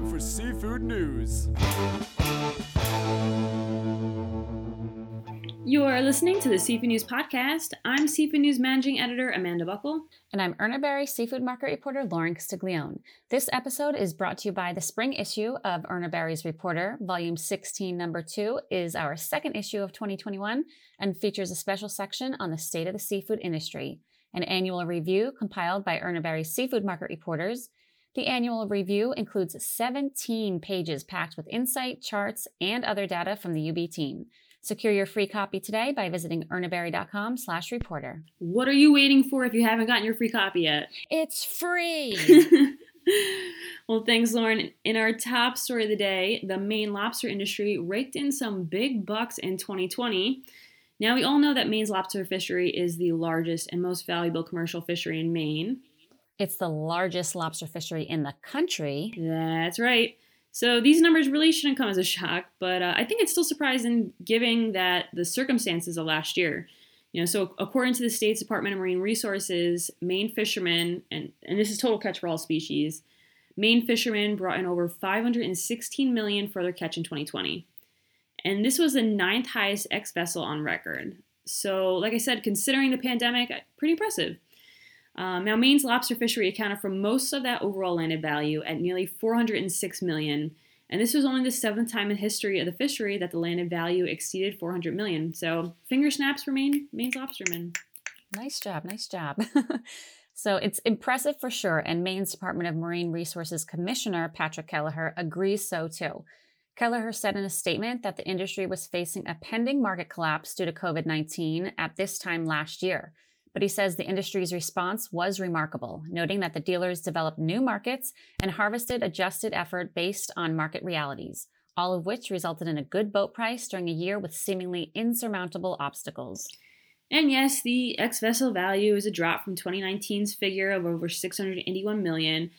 time for seafood news. You're listening to the Seafood News Podcast. I'm Seafood News Managing Editor Amanda Buckle. And I'm Urner Barry Seafood Market Reporter Lauren Castiglione. This episode is brought to you by the spring issue of Urner Barry's Reporter. Volume 16, number 2 is our second issue of 2021 and features a special section on the state of the seafood industry, an annual review compiled by Urner Barry's Seafood Market Reporters. The annual review includes 17 pages packed with insight, charts, and other data from the UB team. Secure your free copy today by visiting urnerbarry.com slash reporter. What are you waiting for if you haven't gotten your free copy yet? It's free! well, thanks, Lauren. In our top story of the day, the Maine lobster industry raked in some big bucks in 2020. Now, we all know that Maine's lobster fishery is the largest and most valuable commercial fishery in Maine. It's the largest lobster fishery in the country. That's right. So these numbers really shouldn't come as a shock, but uh, I think it's still surprising given that the circumstances of last year. You know, so according to the state's Department of Marine Resources, Maine fishermen, and, and this is total catch for all species, Maine fishermen brought in over 516 million for their catch in 2020. And this was the ninth highest ex-vessel on record. So, like I said, considering the pandemic, pretty impressive. Um, now, Maine's lobster fishery accounted for most of that overall landed value at nearly 406 million, and this was only the seventh time in history of the fishery that the landed value exceeded 400 million. So, finger snaps for Maine, Maine's lobstermen. Nice job, nice job. so it's impressive for sure, and Maine's Department of Marine Resources Commissioner Patrick Keliher agrees so too. Keliher said in a statement that the industry was facing a pending market collapse due to COVID 19 at this time last year. But he says the industry's response was remarkable, noting that the dealers developed new markets and harvested adjusted effort based on market realities, all of which resulted in a good boat price during a year with seemingly insurmountable obstacles. And yes, the ex-vessel value is a drop from 2019's figure of over 681 million,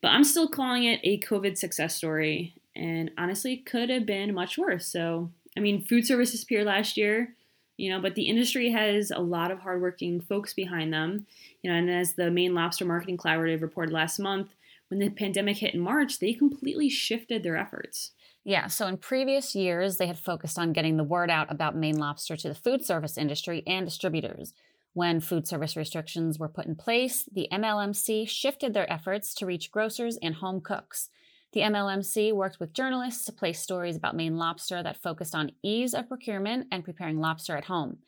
but I'm still calling it a COVID success story. And honestly, could have been much worse. So, I mean, food services disappeared last year you know, but the industry has a lot of hardworking folks behind them. You know, and as the Maine Lobster Marketing Collaborative reported last month, when the pandemic hit in March, they completely shifted their efforts. Yeah, so in previous years, they had focused on getting the word out about Maine lobster to the food service industry and distributors. When food service restrictions were put in place, the MLMC shifted their efforts to reach grocers and home cooks. The MLMC worked with journalists to place stories about Maine lobster that focused on ease of procurement and preparing lobster at home.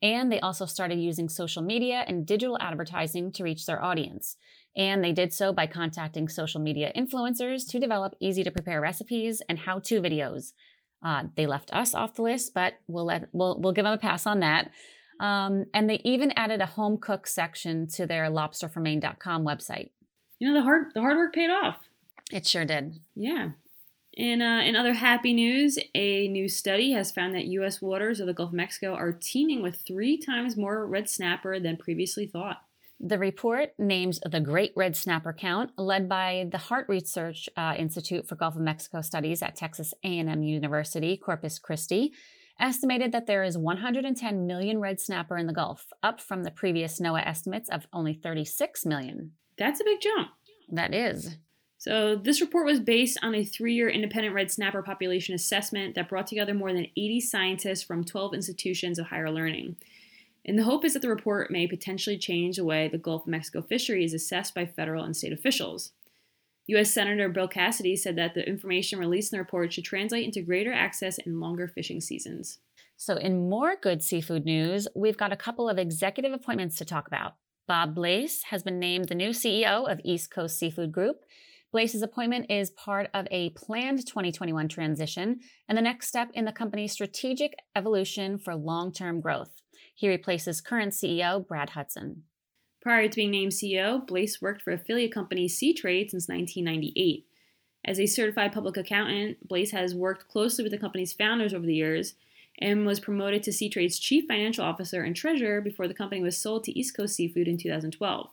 And they also started using social media and digital advertising to reach their audience. And they did so by contacting social media influencers to develop easy to prepare recipes and how to videos. Uh, they left us off the list, but we'll, let, we'll, we'll give them a pass on that. Um, and they even added a home cook section to their lobsterfrommaine.com website. You know, the hard, the hard work paid off. It sure did. Yeah. In, uh, in other happy news, a new study has found that U.S. waters of the Gulf of Mexico are teeming with three times more red snapper than previously thought. The report names the Great Red Snapper Count, led by the Harte Research uh, Institute for Gulf of Mexico Studies at Texas A&M University, Corpus Christi, estimated that there is 110 million red snapper in the Gulf, up from the previous NOAA estimates of only 36 million. That's a big jump. That is. So, this report was based on a three year independent red snapper population assessment that brought together more than 80 scientists from 12 institutions of higher learning. And the hope is that the report may potentially change the way the Gulf of Mexico fishery is assessed by federal and state officials. U.S. Senator Bill Cassidy said that the information released in the report should translate into greater access and longer fishing seasons. So, in more good seafood news, we've got a couple of executive appointments to talk about. Bob Blais has been named the new CEO of East Coast Seafood Group, Blais's appointment is part of a planned 2021 transition and the next step in the company's strategic evolution for long term growth. He replaces current CEO Brad Hudson. Prior to being named CEO, Blais worked for affiliate company Seatrade since 1998. As a certified public accountant, Blais has worked closely with the company's founders over the years and was promoted to Seatrade's chief financial officer and treasurer before the company was sold to East Coast Seafood in 2012.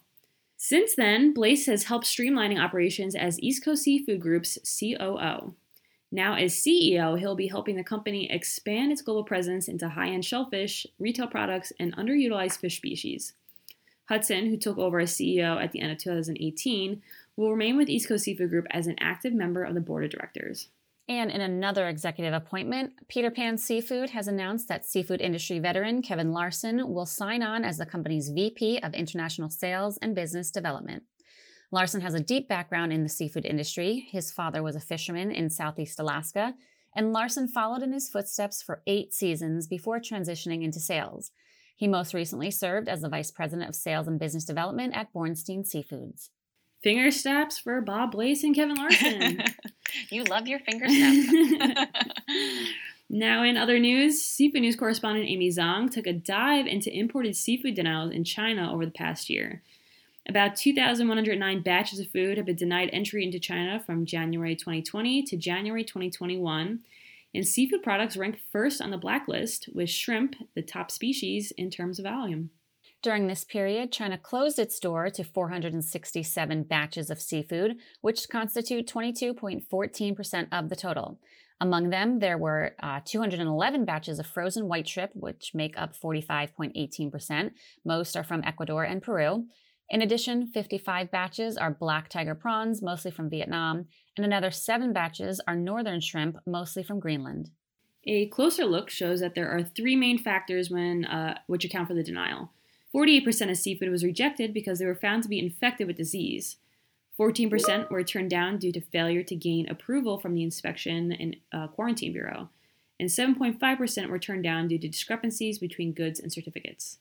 Since then, Blais has helped streamlining operations as East Coast Seafood Group's COO. Now, as CEO, he'll be helping the company expand its global presence into high end shellfish, retail products, and underutilized fish species. Hudson, who took over as CEO at the end of 2018, will remain with East Coast Seafood Group as an active member of the board of directors. And in another executive appointment, Peter Pan Seafood has announced that seafood industry veteran Kevin Larson will sign on as the company's VP of International Sales and Business Development. Larson has a deep background in the seafood industry. His father was a fisherman in Southeast Alaska, and Larson followed in his footsteps for eight seasons before transitioning into sales. He most recently served as the Vice President of Sales and Business Development at Bornstein Seafoods. Finger snaps for Bob Blais and Kevin Larson. you love your finger snaps. now, in other news, seafood news correspondent Amy Zhang took a dive into imported seafood denials in China over the past year. About 2,109 batches of food have been denied entry into China from January 2020 to January 2021, and seafood products rank first on the blacklist, with shrimp the top species in terms of volume. During this period, China closed its door to 467 batches of seafood, which constitute 22.14% of the total. Among them, there were uh, 211 batches of frozen white shrimp, which make up 45.18%. Most are from Ecuador and Peru. In addition, 55 batches are black tiger prawns, mostly from Vietnam, and another seven batches are northern shrimp, mostly from Greenland. A closer look shows that there are three main factors when uh, which account for the denial. 48% of seafood was rejected because they were found to be infected with disease. 14% were turned down due to failure to gain approval from the Inspection and uh, Quarantine Bureau, and 7.5% were turned down due to discrepancies between goods and certificates.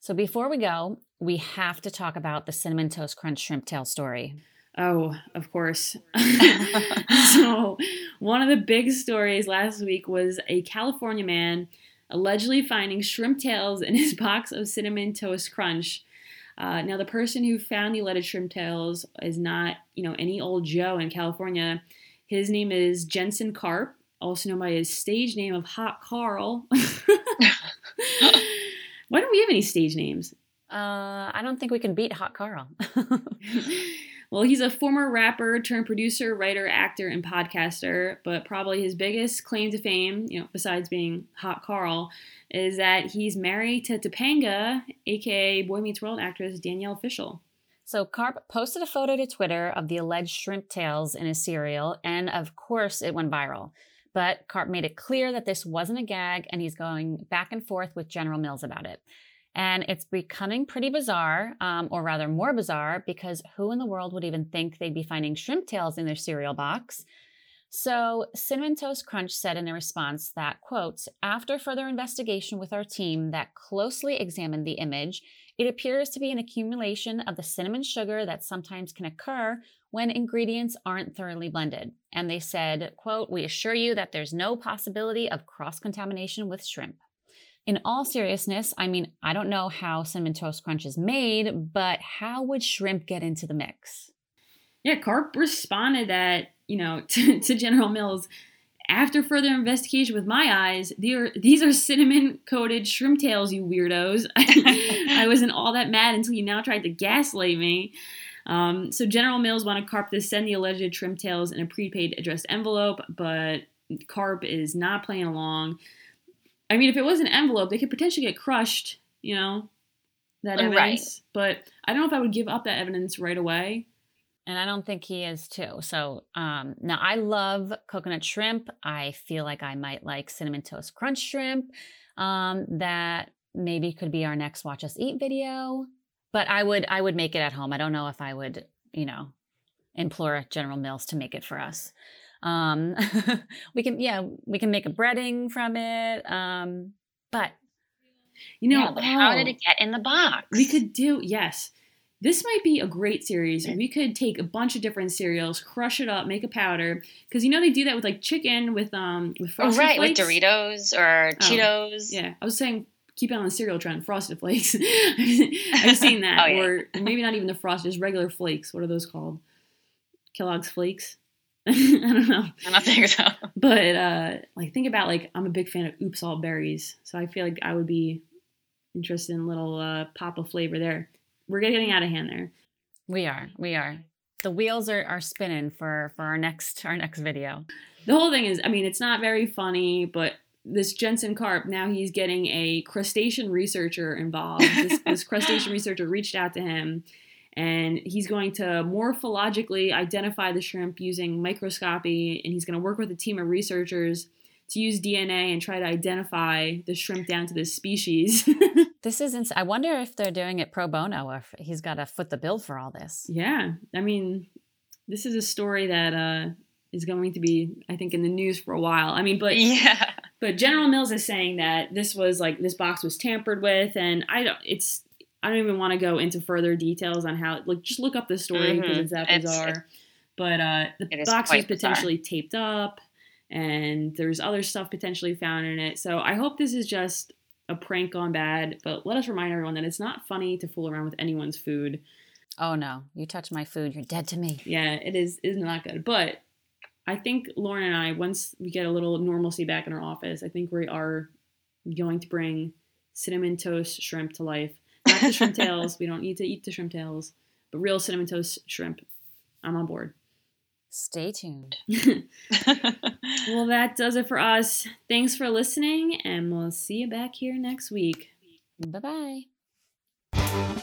So before we go, we have to talk about the cinnamon toast crunch shrimp tail story. Oh, of course. so, one of the big stories last week was a California man allegedly finding shrimp tails in his box of cinnamon toast crunch. Uh, now, the person who found the alleged shrimp tails is not, you know, any old Joe in California. His name is Jensen Karp, also known by his stage name of Hot Carl. Why don't we have any stage names? Uh, I don't think we can beat Hot Carl. well, he's a former rapper turned producer, writer, actor, and podcaster. But probably his biggest claim to fame, you know, besides being Hot Carl, is that he's married to Topanga, aka Boy Meets World actress Danielle Fishel. So Karp posted a photo to Twitter of the alleged shrimp tails in his cereal, and of course, it went viral. But Karp made it clear that this wasn't a gag, and he's going back and forth with General Mills about it. And it's becoming pretty bizarre, um, or rather more bizarre, because who in the world would even think they'd be finding shrimp tails in their cereal box? So, Cinnamon Toast Crunch said in a response that, quote, after further investigation with our team that closely examined the image, it appears to be an accumulation of the cinnamon sugar that sometimes can occur when ingredients aren't thoroughly blended. And they said, quote, we assure you that there's no possibility of cross-contamination with shrimp. In all seriousness, I mean, I don't know how cinnamon toast crunch is made, but how would shrimp get into the mix? Yeah, Karp responded that, you know, to, to General Mills, after further investigation with my eyes, these are cinnamon coated shrimp tails, you weirdos. I wasn't all that mad until you now tried to gaslight me. Um, so General Mills wanted Karp to send the alleged shrimp tails in a prepaid addressed envelope, but Karp is not playing along. I mean, if it was an envelope, they could potentially get crushed, you know, that evidence. Right. But I don't know if I would give up that evidence right away. And I don't think he is too. So um, now I love coconut shrimp. I feel like I might like cinnamon toast crunch shrimp. Um, that maybe could be our next watch us eat video but I would I would make it at home. I don't know if I would, you know, implore General Mills to make it for us. Um, we can yeah, we can make a breading from it. Um, but you know, yeah, but how did it get in the box? We could do yes. This might be a great series. We could take a bunch of different cereals, crush it up, make a powder. Because you know they do that with like chicken, with um, with frosted oh, right, flakes. with Doritos or oh, Cheetos. Yeah, I was saying keep it on the cereal trend, Frosted Flakes. I've seen that. oh, yeah. Or maybe not even the Frosted, just regular flakes. What are those called? Kellogg's Flakes? I don't know. I don't think so. But uh, like think about like I'm a big fan of Oops All Berries. So I feel like I would be interested in a little uh, pop of flavor there. We're getting out of hand there. We are. We are. The wheels are, are spinning for for our next our next video. The whole thing is, I mean, it's not very funny, but this Jensen Karp, now he's getting a crustacean researcher involved. This, this crustacean researcher reached out to him and he's going to morphologically identify the shrimp using microscopy, and he's going to work with a team of researchers to use DNA and try to identify the shrimp down to this species. this is ins- I wonder if they're doing it pro bono or if he's got to foot the bill for all this. Yeah, I mean, this is a story that uh, is going to be, I think, in the news for a while. I mean, but yeah, but General Mills is saying that this was like this box was tampered with, and I don't. It's I don't even want to go into further details on how. Like, just look up the story because Mhm. it's that It's- bizarre. but uh, the box was quite bizarre. potentially taped up, and there's other stuff potentially found in it. So I hope this is just a prank gone bad. But let us remind everyone that it's not funny to fool around with anyone's food. Oh no, you touch my food, you're dead to me. Yeah, it is is not good. But I think Lauren and I, once we get a little normalcy back in our office, I think we are going to bring cinnamon toast shrimp to life. Not the shrimp tails. We don't need to eat the shrimp tails, but real cinnamon toast shrimp. I'm on board. Stay tuned. Well, that does it for us. Thanks for listening, and we'll see you back here next week. Bye bye.